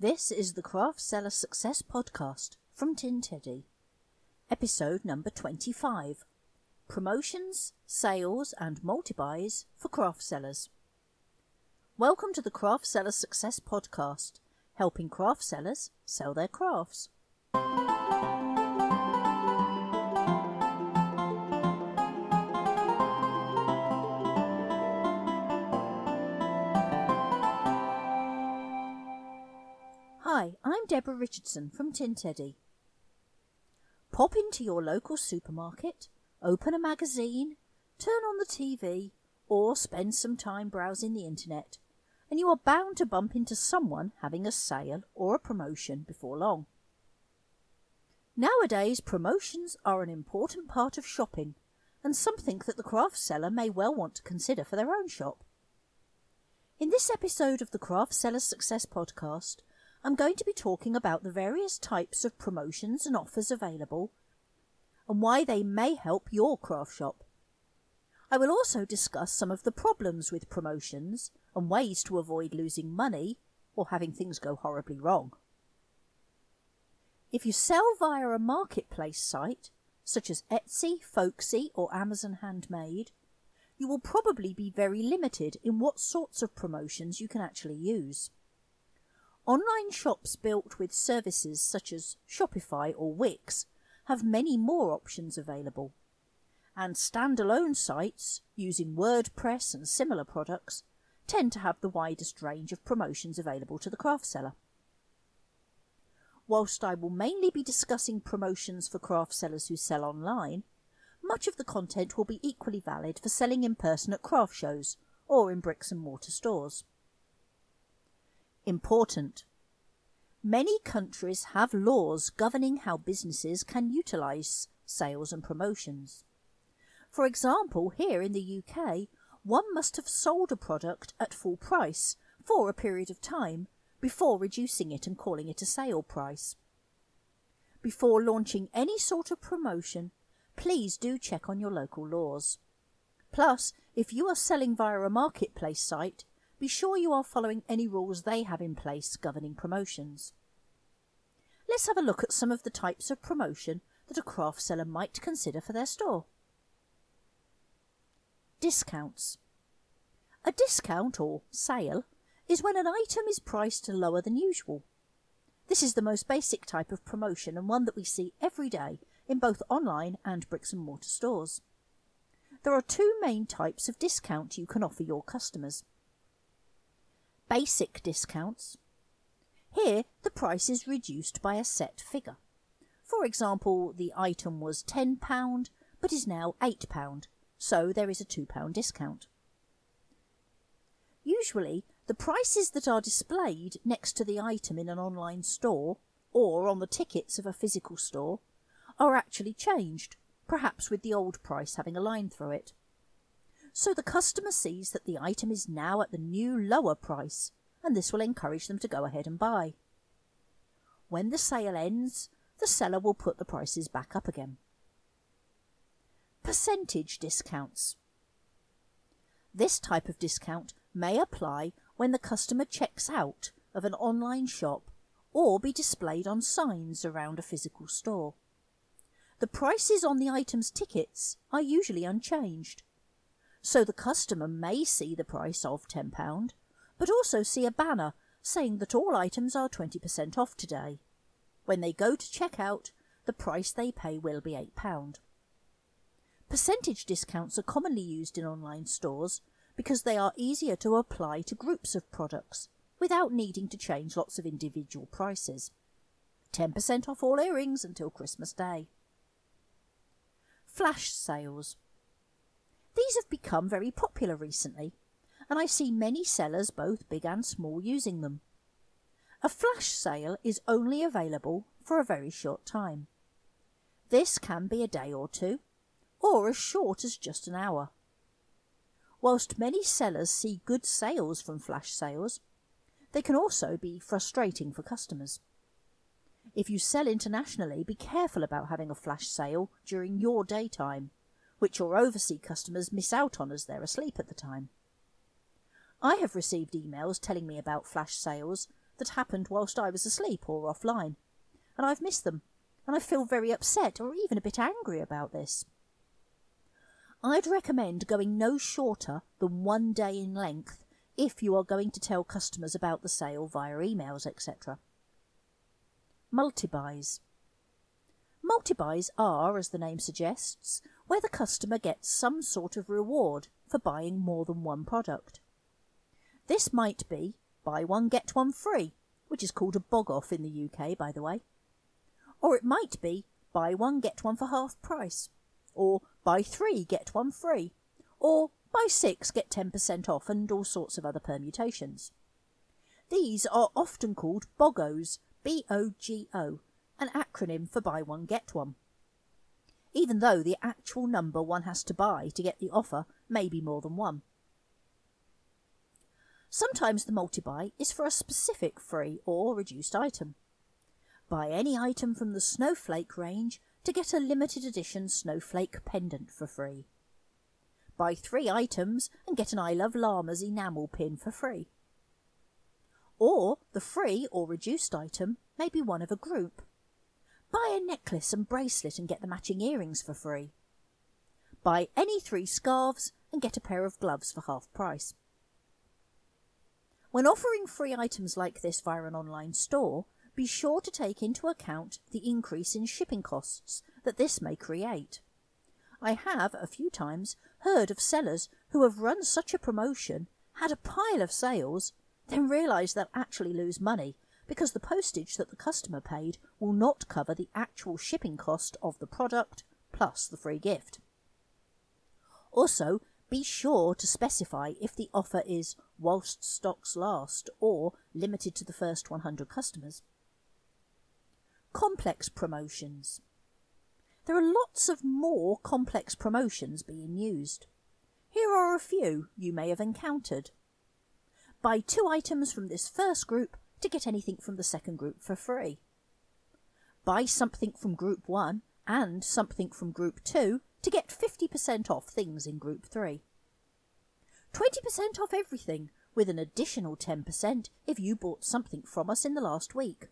This is the Craft Seller Success Podcast from Tin Teddy, episode number 25 Promotions, Sales, and Multi-Buys for Craft Sellers. Welcome to the Craft Seller Success Podcast, helping craft sellers sell their crafts. Hi, I'm Deborah Richardson from Tin Teddy. Pop into your local supermarket, open a magazine, turn on the TV, or spend some time browsing the internet, and you are bound to bump into someone having a sale or a promotion before long. Nowadays, promotions are an important part of shopping and something that the craft seller may well want to consider for their own shop. In this episode of the Craft Seller Success Podcast, I'm going to be talking about the various types of promotions and offers available and why they may help your craft shop. I will also discuss some of the problems with promotions and ways to avoid losing money or having things go horribly wrong. If you sell via a marketplace site, such as Etsy, Folksy, or Amazon Handmade, you will probably be very limited in what sorts of promotions you can actually use. Online shops built with services such as Shopify or Wix have many more options available. And standalone sites using WordPress and similar products tend to have the widest range of promotions available to the craft seller. Whilst I will mainly be discussing promotions for craft sellers who sell online, much of the content will be equally valid for selling in person at craft shows or in bricks and mortar stores. Important. Many countries have laws governing how businesses can utilise sales and promotions. For example, here in the UK, one must have sold a product at full price for a period of time before reducing it and calling it a sale price. Before launching any sort of promotion, please do check on your local laws. Plus, if you are selling via a marketplace site, be sure you are following any rules they have in place governing promotions. Let's have a look at some of the types of promotion that a craft seller might consider for their store. Discounts. A discount or sale is when an item is priced lower than usual. This is the most basic type of promotion and one that we see every day in both online and bricks and mortar stores. There are two main types of discount you can offer your customers. Basic discounts. Here, the price is reduced by a set figure. For example, the item was £10 but is now £8, so there is a £2 discount. Usually, the prices that are displayed next to the item in an online store or on the tickets of a physical store are actually changed, perhaps with the old price having a line through it. So the customer sees that the item is now at the new lower price, and this will encourage them to go ahead and buy. When the sale ends, the seller will put the prices back up again. Percentage discounts. This type of discount may apply when the customer checks out of an online shop or be displayed on signs around a physical store. The prices on the item's tickets are usually unchanged, so the customer may see the price of £10, but also see a banner saying that all items are 20% off today. When they go to check out, the price they pay will be £8. Percentage discounts are commonly used in online stores because they are easier to apply to groups of products without needing to change lots of individual prices. 10% off all earrings until Christmas Day. Flash sales. These have become very popular recently, and I see many sellers, both big and small, using them. A flash sale is only available for a very short time. This can be a day or two, or as short as just an hour. Whilst many sellers see good sales from flash sales, they can also be frustrating for customers. If you sell internationally, be careful about having a flash sale during your daytime, which your overseas customers miss out on as they're asleep at the time. I have received emails telling me about flash sales that happened whilst I was asleep or offline, and I've missed them, and I feel very upset or even a bit angry about this. I'd recommend going no shorter than one day in length if you are going to tell customers about the sale via emails, etc. Multi-buys. Multi-buys are, as the name suggests, where the customer gets some sort of reward for buying more than one product. This might be buy one get one free, which is called a bog off in the UK, by the way. Or it might be buy one get one for half price, or buy three get one free, or buy six get 10% off, and all sorts of other permutations. These are often called BOGOs, B O G O, an acronym for buy one get one. Even though the actual number one has to buy to get the offer may be more than one. Sometimes the multi-buy is for a specific free or reduced item. Buy any item from the Snowflake range to get a limited edition Snowflake pendant for free. Buy three items and get an I Love Llamas enamel pin for free. Or the free or reduced item may be one of a group. Buy a necklace and bracelet and get the matching earrings for free. Buy any three scarves and get a pair of gloves for half price. When offering free items like this via an online store, be sure to take into account the increase in shipping costs that this may create. I have, a few times, heard of sellers who have run such a promotion, had a pile of sales, then realised they'll actually lose money because the postage that the customer paid will not cover the actual shipping cost of the product plus the free gift. Also, be sure to specify if the offer is whilst stocks last or limited to the first 100 customers. Complex promotions. There are lots of more complex promotions being used. Here are a few you may have encountered. Buy two items from this first group to get anything from the second group for free. Buy something from group 1 and something from group 2 to get 50% off things in group 3. 20% off everything with an additional 10% if you bought something from us in the last week.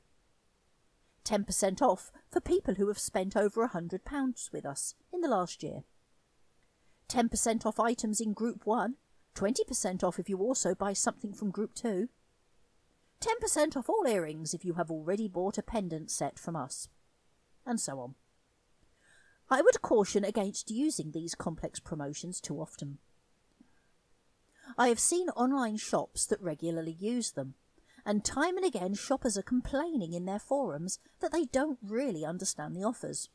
10% off for people who have spent over £100 with us in the last year. 10% off items in Group 1, 20% off if you also buy something from Group 2, 10% off all earrings if you have already bought a pendant set from us, and so on. I would caution against using these complex promotions too often. I have seen online shops that regularly use them, and time and again shoppers are complaining in their forums that they don't really understand the offers.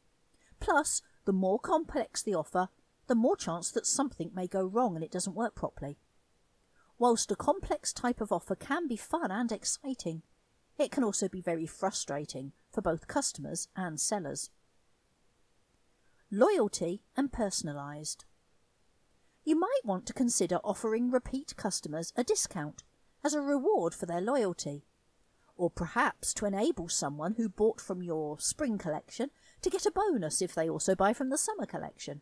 Plus, the more complex the offer, the more chance that something may go wrong and it doesn't work properly. Whilst a complex type of offer can be fun and exciting, it can also be very frustrating for both customers and sellers. Loyalty and personalised. You might want to consider offering repeat customers a discount as a reward for their loyalty, or perhaps to enable someone who bought from your spring collection to get a bonus if they also buy from the summer collection.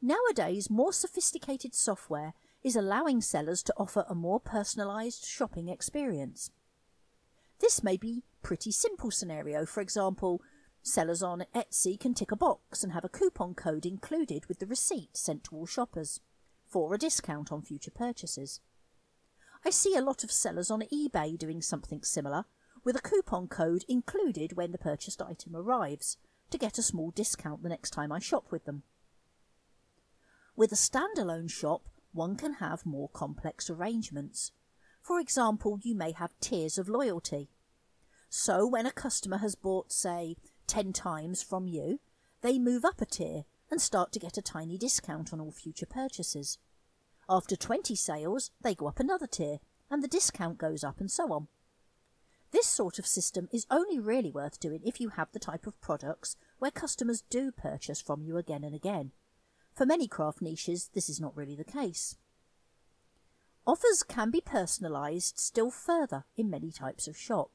Nowadays, more sophisticated software is allowing sellers to offer a more personalised shopping experience. This may be pretty simple scenario, for example, sellers on Etsy can tick a box and have a coupon code included with the receipt sent to all shoppers for a discount on future purchases. I see a lot of sellers on eBay doing something similar, with a coupon code included when the purchased item arrives, to get a small discount the next time I shop with them. With a standalone shop, one can have more complex arrangements. For example, you may have tiers of loyalty. So when a customer has bought, say, 10 times from you, they move up a tier and start to get a tiny discount on all future purchases. After 20 sales, they go up another tier, and the discount goes up, and so on. This sort of system is only really worth doing if you have the type of products where customers do purchase from you again and again. For many craft niches, this is not really the case. Offers can be personalised still further in many types of shop.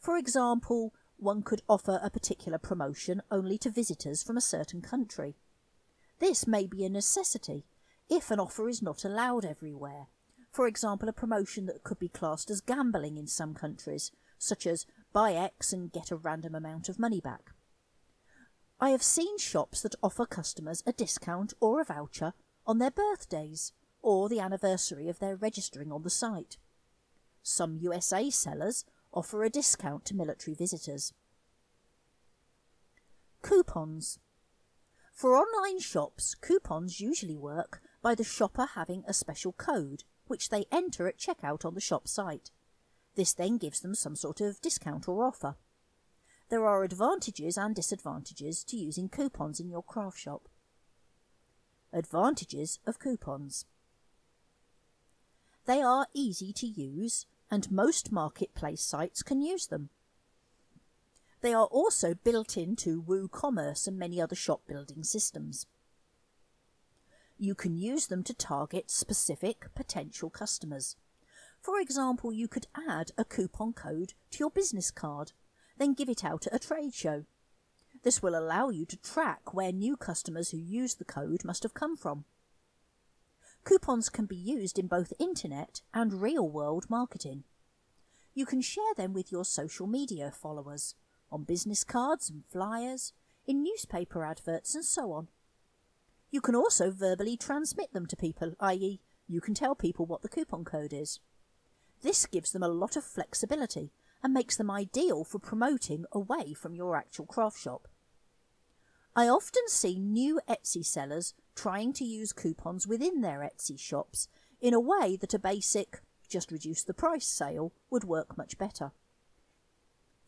For example, one could offer a particular promotion only to visitors from a certain country. This may be a necessity if an offer is not allowed everywhere. For example, a promotion that could be classed as gambling in some countries, such as buy X and get a random amount of money back. I have seen shops that offer customers a discount or a voucher on their birthdays or the anniversary of their registering on the site. Some USA sellers offer a discount to military visitors. Coupons. For online shops, coupons usually work by the shopper having a special code, which they enter at checkout on the shop site. This then gives them some sort of discount or offer. There are advantages and disadvantages to using coupons in your craft shop. Advantages of coupons. They are easy to use and most marketplace sites can use them. They are also built into WooCommerce and many other shop building systems. You can use them to target specific potential customers. For example, you could add a coupon code to your business card, then give it out at a trade show. This will allow you to track where new customers who use the code must have come from. Coupons can be used in both internet and real world marketing. You can share them with your social media followers, on business cards and flyers, in newspaper adverts, and so on. You can also verbally transmit them to people, i.e., you can tell people what the coupon code is. This gives them a lot of flexibility and makes them ideal for promoting away from your actual craft shop. I often see new Etsy sellers trying to use coupons within their Etsy shops in a way that a basic just reduce the price sale would work much better.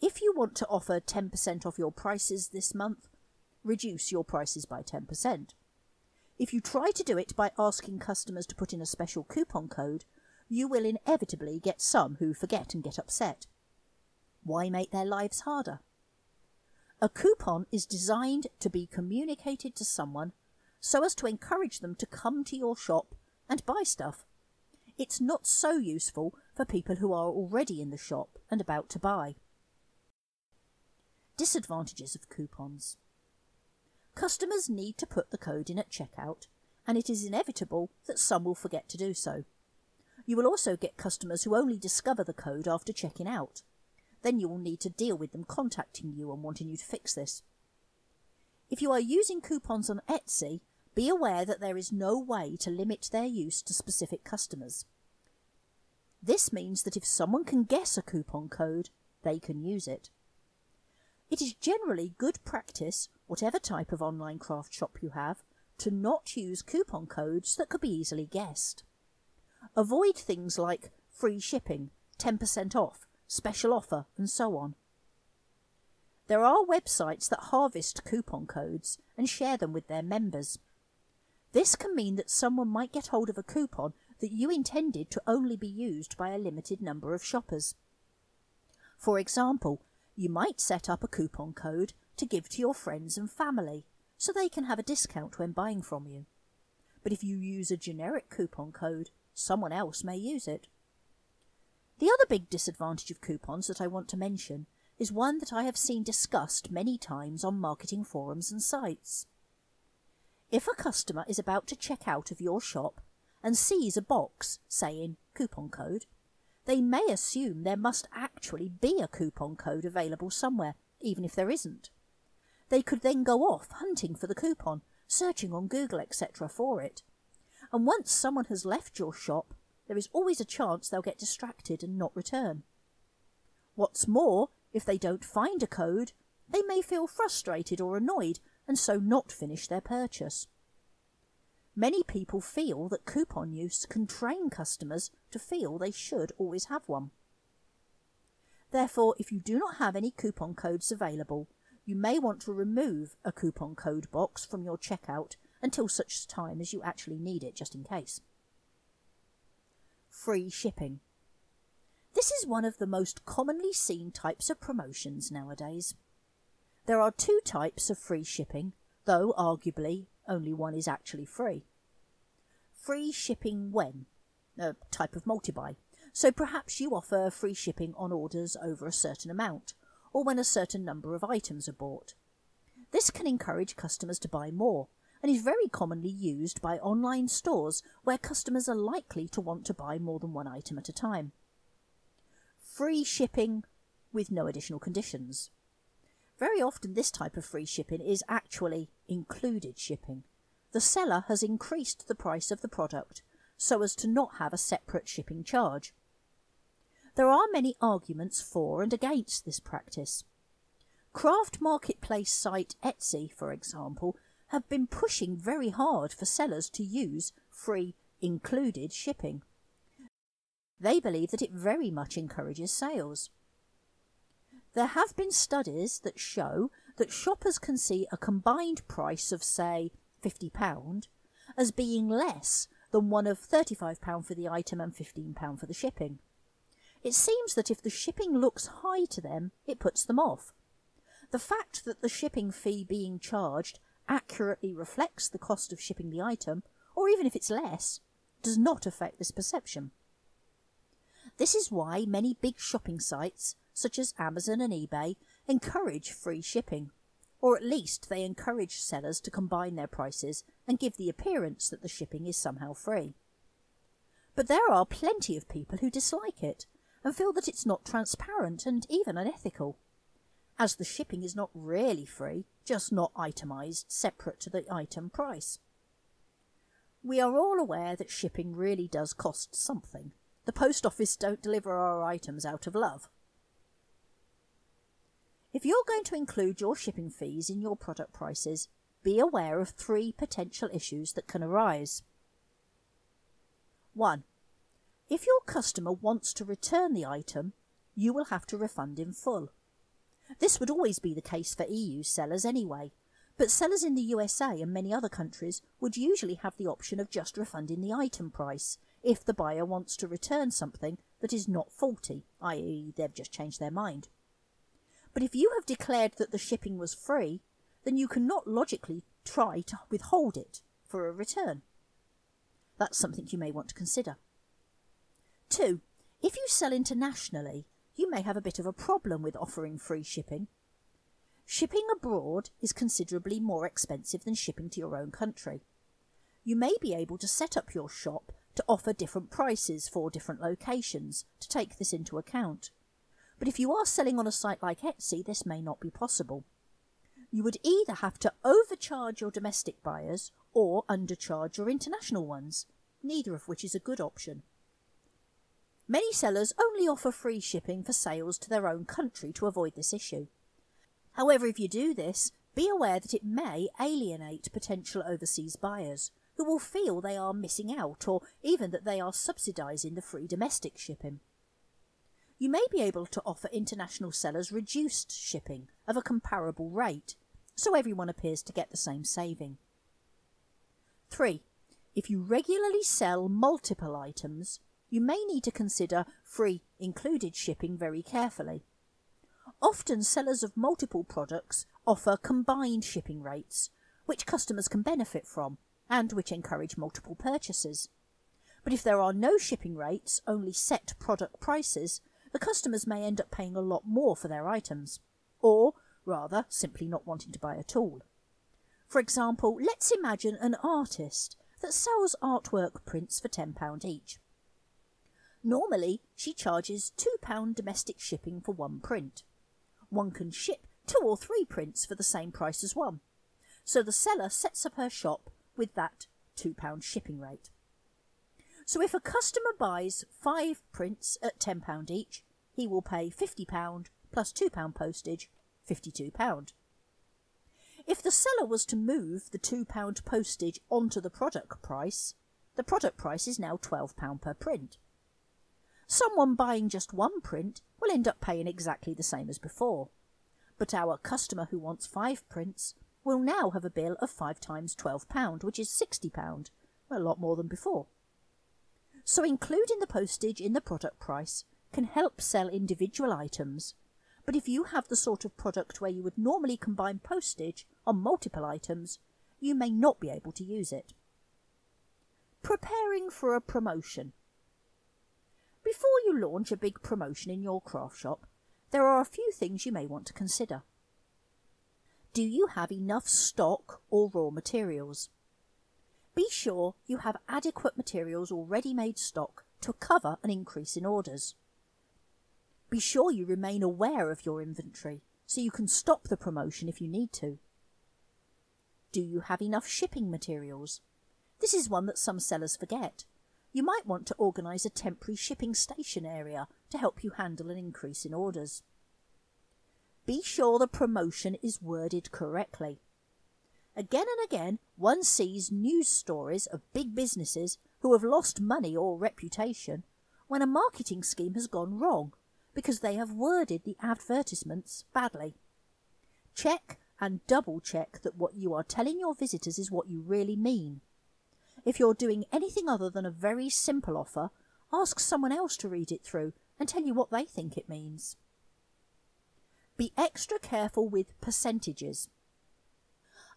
If you want to offer 10% off your prices this month, reduce your prices by 10%. If you try to do it by asking customers to put in a special coupon code, you will inevitably get some who forget and get upset. Why make their lives harder? A coupon is designed to be communicated to someone so as to encourage them to come to your shop and buy stuff. It's not so useful for people who are already in the shop and about to buy. Disadvantages of coupons. Customers need to put the code in at checkout, and it is inevitable that some will forget to do so. You will also get customers who only discover the code after checking out. Then you will need to deal with them contacting you and wanting you to fix this. If you are using coupons on Etsy, be aware that there is no way to limit their use to specific customers. This means that if someone can guess a coupon code, they can use it. It is generally good practice, whatever type of online craft shop you have, to not use coupon codes that could be easily guessed. Avoid things like free shipping, 10% off, special offer, and so on. There are websites that harvest coupon codes and share them with their members. This can mean that someone might get hold of a coupon that you intended to only be used by a limited number of shoppers. For example, you might set up a coupon code to give to your friends and family so they can have a discount when buying from you. But if you use a generic coupon code, someone else may use it. The other big disadvantage of coupons that I want to mention is one that I have seen discussed many times on marketing forums and sites. If a customer is about to check out of your shop and sees a box saying coupon code, they may assume there must actually be a coupon code available somewhere, even if there isn't. They could then go off hunting for the coupon, searching on Google, etc., for it. And once someone has left your shop, there is always a chance they'll get distracted and not return. What's more, if they don't find a code, they may feel frustrated or annoyed and so not finish their purchase. Many people feel that coupon use can train customers to feel they should always have one. Therefore, if you do not have any coupon codes available, you may want to remove a coupon code box from your checkout until such time as you actually need it, just in case free shipping. This is one of the most commonly seen types of promotions nowadays. There are two types of free shipping, though arguably only one is actually free. Free shipping when? A type of multi-buy. So perhaps you offer free shipping on orders over a certain amount, or when a certain number of items are bought. This can encourage customers to buy more, and is very commonly used by online stores where customers are likely to want to buy more than one item at a time. Free shipping with no additional conditions. Very often, this type of free shipping is actually included shipping. The seller has increased the price of the product so as to not have a separate shipping charge. There are many arguments for and against this practice. Craft marketplace site Etsy, for example, have been pushing very hard for sellers to use free included shipping. They believe that it very much encourages sales. There have been studies that show that shoppers can see a combined price of, say, £50 as being less than one of £35 for the item and £15 for the shipping. It seems that if the shipping looks high to them, it puts them off. The fact that the shipping fee being charged accurately reflects the cost of shipping the item, or even if it's less, does not affect this perception. This is why many big shopping sites, such as Amazon and eBay, encourage free shipping, or at least they encourage sellers to combine their prices and give the appearance that the shipping is somehow free. But there are plenty of people who dislike it and feel that it's not transparent and even unethical, as the shipping is not really free, just not itemised separate to the item price. We are all aware that shipping really does cost something. The post office don't deliver our items out of love. If you're going to include your shipping fees in your product prices, be aware of three potential issues that can arise. 1. If your customer wants to return the item, you will have to refund in full. This would always be the case for EU sellers anyway, but sellers in the USA and many other countries would usually have the option of just refunding the item price if the buyer wants to return something that is not faulty, i.e., they've just changed their mind. But if you have declared that the shipping was free, then you cannot logically try to withhold it for a return. That's something you may want to consider. Two, if you sell internationally, you may have a bit of a problem with offering free shipping. Shipping abroad is considerably more expensive than shipping to your own country. You may be able to set up your shop to offer different prices for different locations to take this into account. But if you are selling on a site like Etsy, this may not be possible. You would either have to overcharge your domestic buyers or undercharge your international ones, neither of which is a good option. Many sellers only offer free shipping for sales to their own country to avoid this issue. However, if you do this, be aware that it may alienate potential overseas buyers who will feel they are missing out or even that they are subsidising the free domestic shipping. You may be able to offer international sellers reduced shipping of a comparable rate, so everyone appears to get the same saving. 3. If you regularly sell multiple items, you may need to consider free included shipping very carefully. Often sellers of multiple products offer combined shipping rates, which customers can benefit from and which encourage multiple purchases. But if there are no shipping rates, only set product prices, the customers may end up paying a lot more for their items, or rather simply not wanting to buy at all. For example, let's imagine an artist that sells artwork prints for £10 each. Normally, she charges £2 domestic shipping for one print. One can ship two or three prints for the same price as one. So the seller sets up her shop with that £2 shipping rate. So if a customer buys five prints at £10 each, he will pay £50 plus £2 postage, £52. If the seller was to move the £2 postage onto the product price, the product price is now £12 per print. Someone buying just one print will end up paying exactly the same as before. But our customer who wants five prints will now have a bill of five times £12, which is £60, a lot more than before. So including the postage in the product price can help sell individual items, but if you have the sort of product where you would normally combine postage on multiple items, you may not be able to use it. Preparing for a promotion. Before you launch a big promotion in your craft shop, there are a few things you may want to consider. Do you have enough stock or raw materials? Be sure you have adequate materials or ready made stock to cover an increase in orders. Be sure you remain aware of your inventory so you can stop the promotion if you need to. Do you have enough shipping materials? This is one that some sellers forget. You might want to organise a temporary shipping station area to help you handle an increase in orders. Be sure the promotion is worded correctly. Again and again, one sees news stories of big businesses who have lost money or reputation when a marketing scheme has gone wrong because they have worded the advertisements badly. Check and double check that what you are telling your visitors is what you really mean. If you're doing anything other than a very simple offer, ask someone else to read it through and tell you what they think it means. Be extra careful with percentages.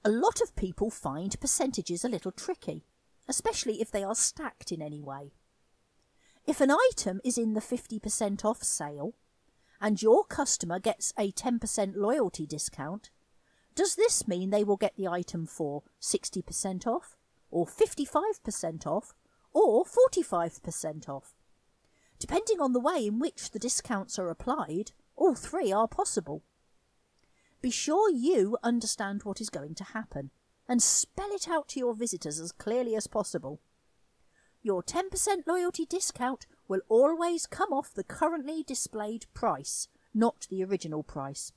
A lot of people find percentages a little tricky, especially if they are stacked in any way. If an item is in the 50% off sale and your customer gets a 10% loyalty discount, does this mean they will get the item for 60% off, or 55% off, or 45% off? Depending on the way in which the discounts are applied, all three are possible. Be sure you understand what is going to happen and spell it out to your visitors as clearly as possible. Your 10% loyalty discount will always come off the currently displayed price, not the original price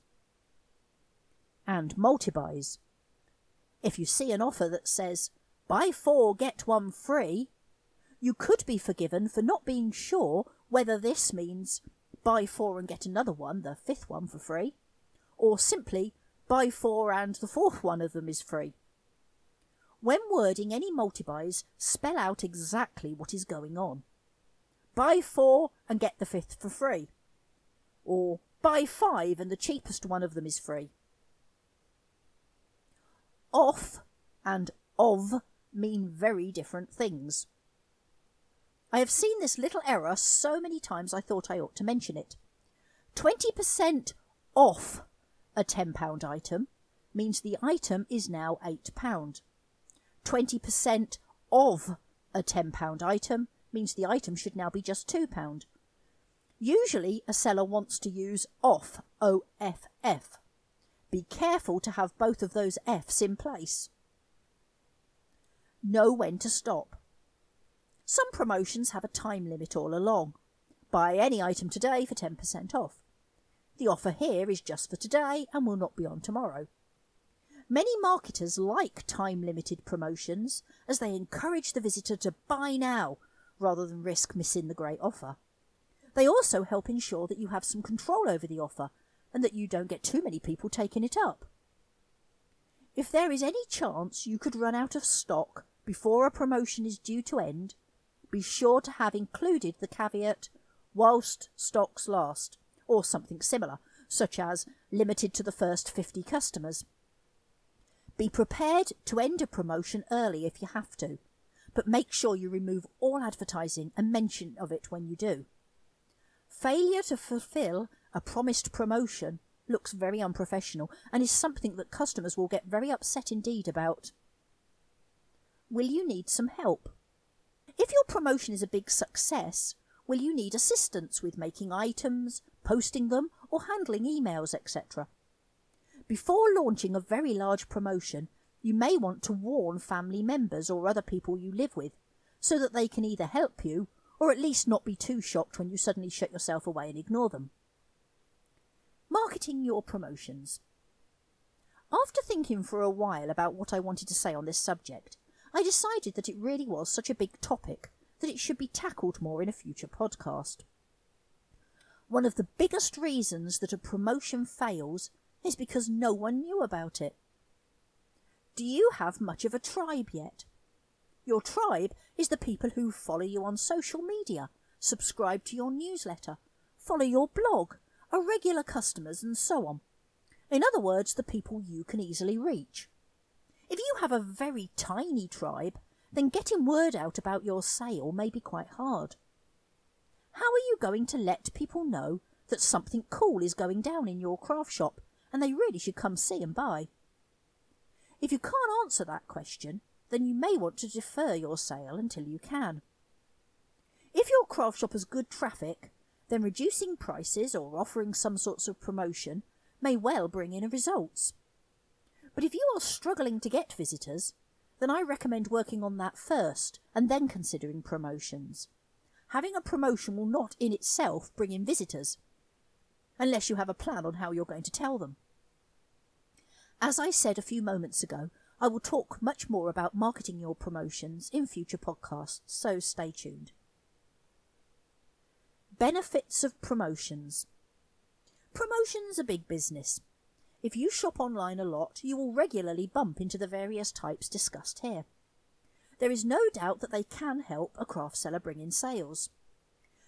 and multi-buys. If you see an offer that says, buy four, get one free, you could be forgiven for not being sure whether this means buy four and get another one, the fifth one for free, or simply buy four and the fourth one of them is free. When wording any multi-buys, spell out exactly what is going on. Buy four and get the fifth for free. Or buy five and the cheapest one of them is free off and of mean very different things. I have seen this little error so many times I thought I ought to mention it. 20% off a £10 item means the item is now £8. 20% of a £10 item means the item should now be just £2. Usually a seller wants to use off, O-F-F, be careful to have both of those F's in place. Know when to stop. Some promotions have a time limit all along. Buy any item today for 10% off. The offer here is just for today and will not be on tomorrow. Many marketers like time limited promotions as they encourage the visitor to buy now rather than risk missing the great offer. They also help ensure that you have some control over the offer and that you don't get too many people taking it up. If there is any chance you could run out of stock before a promotion is due to end, be sure to have included the caveat whilst stocks last, or something similar, such as limited to the first 50 customers. Be prepared to end a promotion early if you have to, but make sure you remove all advertising and mention of it when you do. Failure to fulfill a promised promotion looks very unprofessional and is something that customers will get very upset indeed about. Will you need some help? If your promotion is a big success, will you need assistance with making items, posting them, or handling emails, etc.? Before launching a very large promotion, you may want to warn family members or other people you live with so that they can either help you or at least not be too shocked when you suddenly shut yourself away and ignore them. Marketing your promotions. After thinking for a while about what I wanted to say on this subject, I decided that it really was such a big topic that it should be tackled more in a future podcast. One of the biggest reasons that a promotion fails is because no one knew about it. Do you have much of a tribe yet? Your tribe is the people who follow you on social media, subscribe to your newsletter, follow your blog, are regular customers, and so on. In other words, the people you can easily reach. If you have a very tiny tribe, then getting word out about your sale may be quite hard. How are you going to let people know that something cool is going down in your craft shop and they really should come see and buy? If you can't answer that question, then you may want to defer your sale until you can. If your craft shop has good traffic, then reducing prices or offering some sorts of promotion may well bring in results. But if you are struggling to get visitors, then I recommend working on that first and then considering promotions. Having a promotion will not in itself bring in visitors, unless you have a plan on how you're going to tell them. As I said a few moments ago, I will talk much more about marketing your promotions in future podcasts, so stay tuned. Benefits of promotions. Promotions are big business. If you shop online a lot, you will regularly bump into the various types discussed here. There is no doubt that they can help a craft seller bring in sales.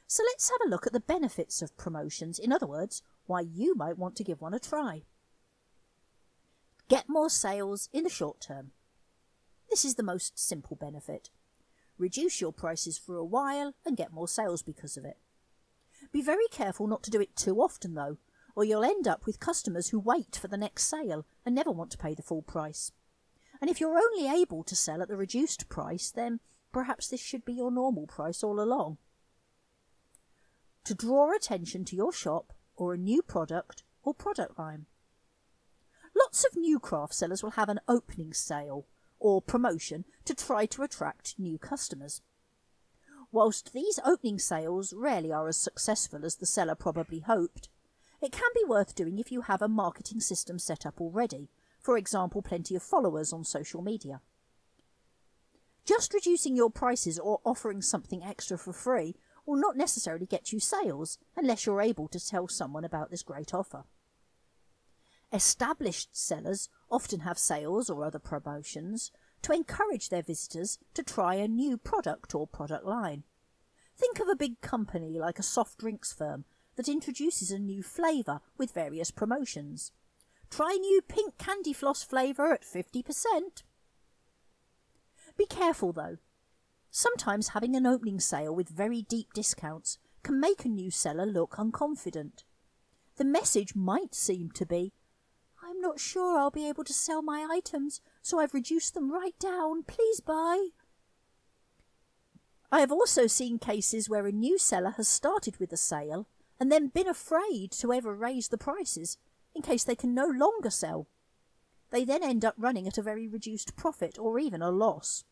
So let's have a look at the benefits of promotions, in other words, why you might want to give one a try. Get more sales in the short term. This is the most simple benefit. Reduce your prices for a while and get more sales because of it. Be very careful not to do it too often though, or you'll end up with customers who wait for the next sale and never want to pay the full price. And if you're only able to sell at the reduced price, then perhaps this should be your normal price all along. To draw attention to your shop or a new product or product line. Lots of new craft sellers will have an opening sale or promotion to try to attract new customers. Whilst these opening sales rarely are as successful as the seller probably hoped, it can be worth doing if you have a marketing system set up already, for example, plenty of followers on social media. Just reducing your prices or offering something extra for free will not necessarily get you sales unless you're able to tell someone about this great offer. Established sellers often have sales or other promotions to encourage their visitors to try a new product or product line. Think of a big company like a soft drinks firm that introduces a new flavour with various promotions. Try new pink candy floss flavour at 50%. Be careful though. Sometimes having an opening sale with very deep discounts can make a new seller look unconfident. The message might seem to be, I'm not sure I'll be able to sell my items, so I've reduced them right down. Please buy. I have also seen cases where a new seller has started with a sale and then been afraid to ever raise the prices in case they can no longer sell. They then end up running at a very reduced profit or even a loss.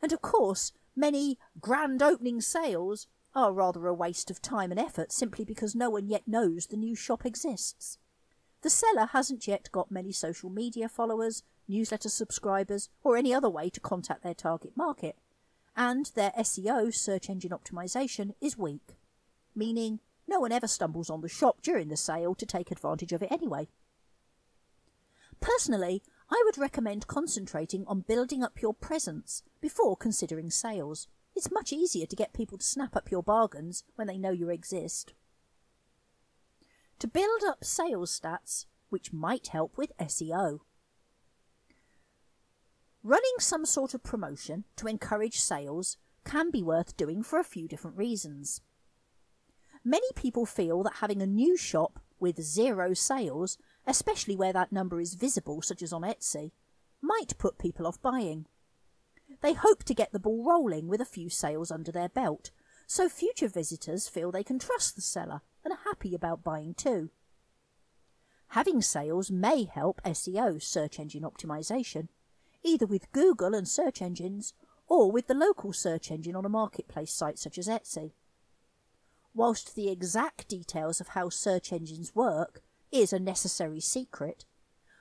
And of course, many grand opening sales are rather a waste of time and effort simply because no one yet knows the new shop exists. The seller hasn't yet got many social media followers, newsletter subscribers, or any other way to contact their target market, and their SEO, search engine optimization, is weak meaning no one ever stumbles on the shop during the sale to take advantage of it anyway. Personally, I would recommend concentrating on building up your presence before considering sales. It's much easier to get people to snap up your bargains when they know you exist. To build up sales stats, which might help with SEO. Running some sort of promotion to encourage sales can be worth doing for a few different reasons. Many people feel that having a new shop with zero sales, especially where that number is visible, such as on Etsy, might put people off buying. They hope to get the ball rolling with a few sales under their belt, so future visitors feel they can trust the seller and are happy about buying too. Having sales may help SEO, search engine optimization, either with Google and search engines or with the local search engine on a marketplace site such as Etsy whilst the exact details of how search engines work is a necessary secret,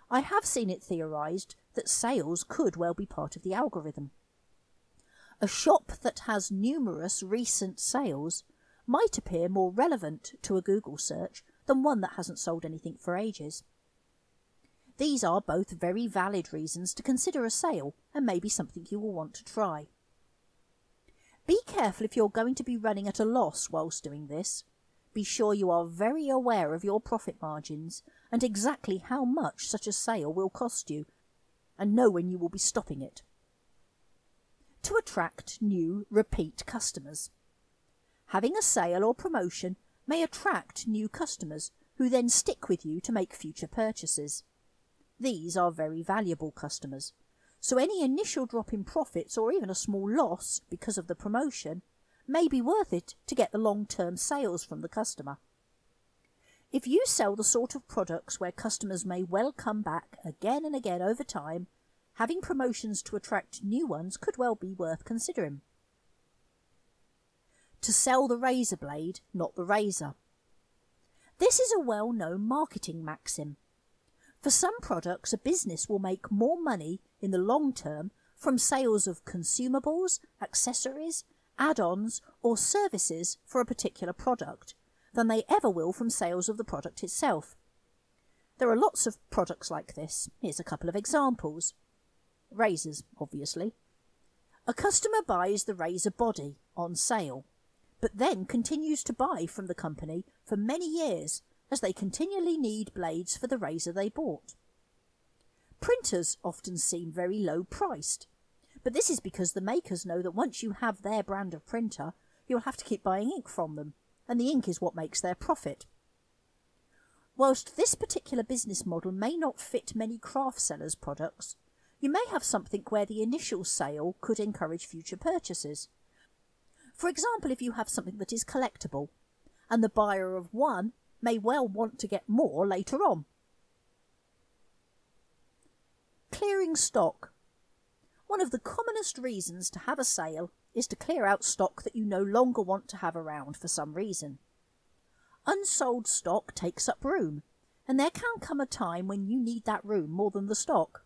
I have seen it theorised that sales could well be part of the algorithm. A shop that has numerous recent sales might appear more relevant to a Google search than one that hasn't sold anything for ages. These are both very valid reasons to consider a sale and maybe something you will want to try. Be careful if you're going to be running at a loss whilst doing this. Be sure you are very aware of your profit margins and exactly how much such a sale will cost you, and know when you will be stopping it. To attract new, repeat customers. Having a sale or promotion may attract new customers who then stick with you to make future purchases. These are very valuable customers. So any initial drop in profits or even a small loss because of the promotion may be worth it to get the long term sales from the customer. If you sell the sort of products where customers may well come back again and again over time, having promotions to attract new ones could well be worth considering. To sell the razor blade, not the razor. This is a well known marketing maxim. For some products, a business will make more money in the long term from sales of consumables, accessories, add ons, or services for a particular product than they ever will from sales of the product itself. There are lots of products like this. Here's a couple of examples. Razors, obviously. A customer buys the razor body on sale, but then continues to buy from the company for many years as they continually need blades for the razor they bought. Printers often seem very low priced, but this is because the makers know that once you have their brand of printer, you'll have to keep buying ink from them and the ink is what makes their profit. Whilst this particular business model may not fit many craft sellers' products, you may have something where the initial sale could encourage future purchases. For example, if you have something that is collectible, and the buyer of one may well want to get more later on. Clearing stock. One of the commonest reasons to have a sale is to clear out stock that you no longer want to have around for some reason. Unsold stock takes up room, and there can come a time when you need that room more than the stock.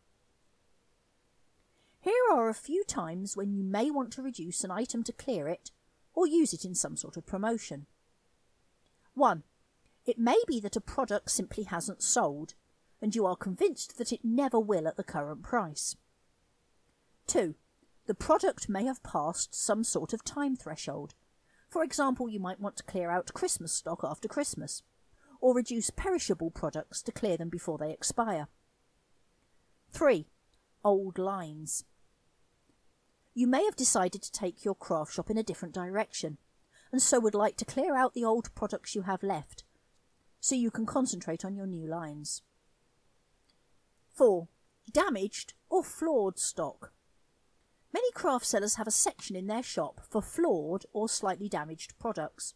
Here are a few times when you may want to reduce an item to clear it or use it in some sort of promotion. 1. It may be that a product simply hasn't sold, and you are convinced that it never will at the current price. 2. The product may have passed some sort of time threshold. For example, you might want to clear out Christmas stock after Christmas, or reduce perishable products to clear them before they expire. 3. Old lines. You may have decided to take your craft shop in a different direction, and so would like to clear out the old products you have left, so you can concentrate on your new lines. 4. Damaged or flawed stock. Many craft sellers have a section in their shop for flawed or slightly damaged products.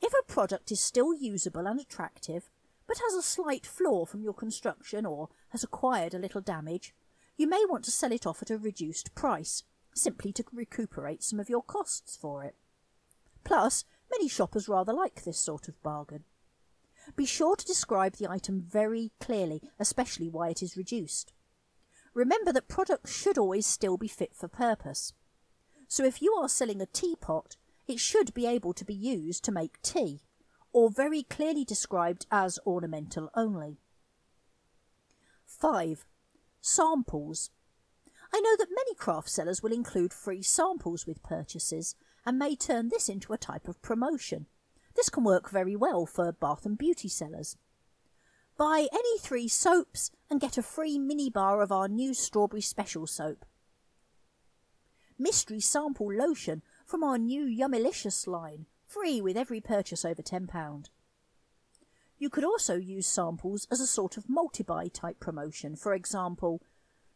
If a product is still usable and attractive, but has a slight flaw from your construction or has acquired a little damage, you may want to sell it off at a reduced price, simply to recuperate some of your costs for it. Plus, many shoppers rather like this sort of bargain. Be sure to describe the item very clearly, especially why it is reduced. Remember that products should always still be fit for purpose. So if you are selling a teapot, it should be able to be used to make tea, or very clearly described as ornamental only. 5. Samples. I know that many craft sellers will include free samples with purchases and may turn this into a type of promotion. This can work very well for bath and beauty sellers. Buy any three soaps and get a free mini bar of our new strawberry special soap. Mystery sample lotion from our new Yummylicious line, free with every purchase over £10. You could also use samples as a sort of multi-buy type promotion. For example,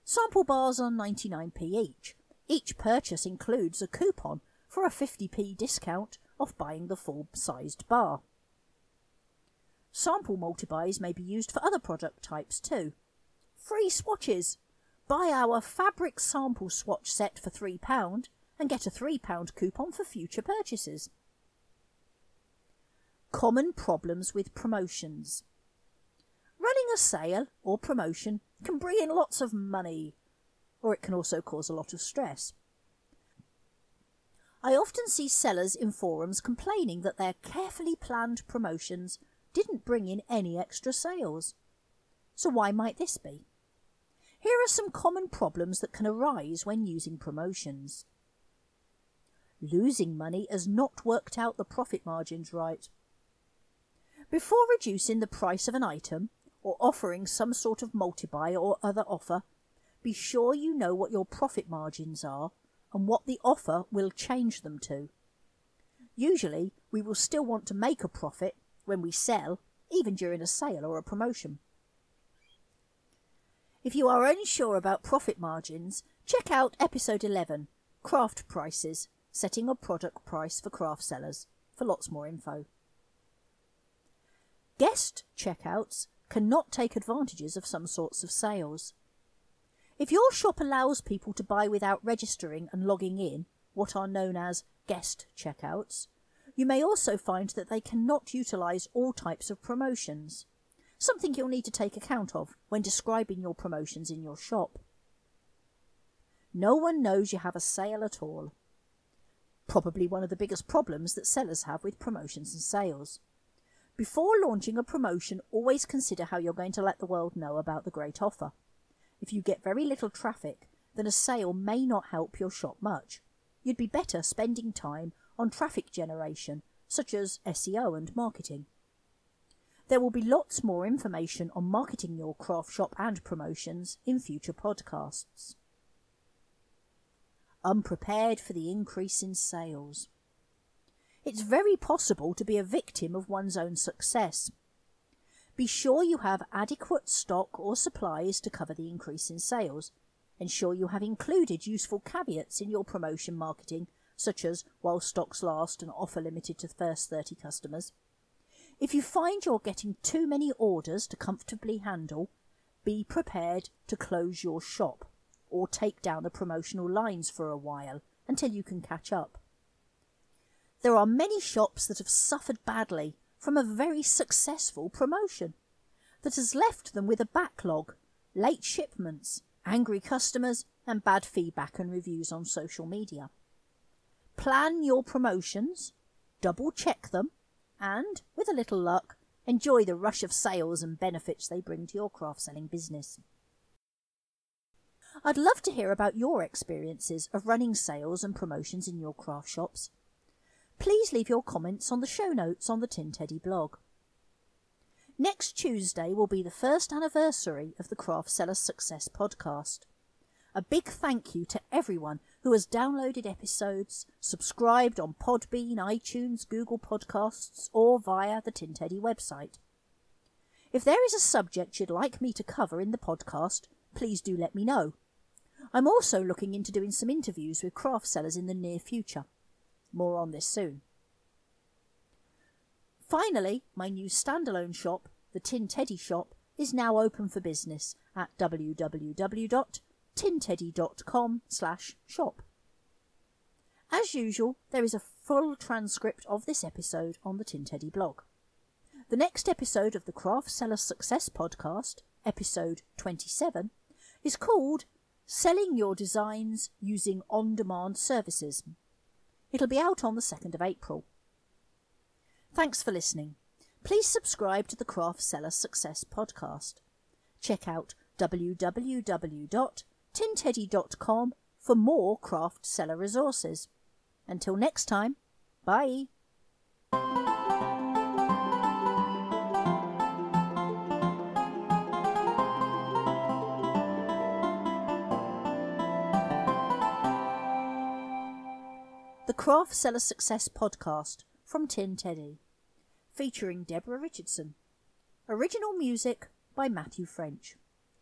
sample bars are 99p each. Each purchase includes a coupon for a 50p discount off buying the full-sized bar. Sample multi-buys may be used for other product types too. Free swatches! Buy our fabric sample swatch set for £3 and get a £3 coupon for future purchases. Common problems with promotions. Running a sale or promotion can bring in lots of money, or it can also cause a lot of stress. I often see sellers in forums complaining that their carefully planned promotions didn't bring in any extra sales. So why might this be? Here are some common problems that can arise when using promotions. Losing money as not worked out the profit margins right. Before reducing the price of an item or offering some sort of multi-buy or other offer, be sure you know what your profit margins are and what the offer will change them to. Usually, we will still want to make a profit when we sell, even during a sale or a promotion. If you are unsure about profit margins, check out episode 11 Craft Prices Setting a Product Price for Craft Sellers for lots more info. Guest checkouts cannot take advantages of some sorts of sales. If your shop allows people to buy without registering and logging in, what are known as guest checkouts, you may also find that they cannot utilise all types of promotions, something you'll need to take account of when describing your promotions in your shop. No one knows you have a sale at all. Probably one of the biggest problems that sellers have with promotions and sales. Before launching a promotion, always consider how you're going to let the world know about the great offer. If you get very little traffic, then a sale may not help your shop much. You'd be better spending time on traffic generation, such as SEO and marketing. There will be lots more information on marketing your craft shop and promotions in future podcasts. Unprepared for the increase in sales. It's very possible to be a victim of one's own success. Be sure you have adequate stock or supplies to cover the increase in sales. Ensure you have included useful caveats in your promotion marketing, such as while stocks last and offer limited to first 30 customers. If you find you're getting too many orders to comfortably handle, be prepared to close your shop or take down the promotional lines for a while until you can catch up. There are many shops that have suffered badly from a very successful promotion that has left them with a backlog, late shipments, angry customers, and bad feedback and reviews on social media. Plan your promotions, double check them, and, with a little luck, enjoy the rush of sales and benefits they bring to your craft selling business. I'd love to hear about your experiences of running sales and promotions in your craft shops please leave your comments on the show notes on the Tin Teddy blog. Next Tuesday will be the first anniversary of the Craft Seller Success podcast. A big thank you to everyone who has downloaded episodes, subscribed on Podbean, iTunes, Google Podcasts, or via the Tin Teddy website. If there is a subject you'd like me to cover in the podcast, please do let me know. I'm also looking into doing some interviews with craft sellers in the near future. More on this soon. Finally, my new standalone shop, the Tin Teddy Shop, is now open for business at www.tinteddy.com slash shop. As usual, there is a full transcript of this episode on the Tin Teddy blog. The next episode of the Craft Seller Success podcast, episode 27, is called Selling Your Designs Using On Demand Services It'll be out on the 2nd of April. Thanks for listening. Please subscribe to the Craft Seller Success podcast. Check out www.tinteddy.com for more craft seller resources. Until next time, bye. Craft Seller Success podcast from Tin Teddy, featuring Deborah Richardson. Original music by Matthew French.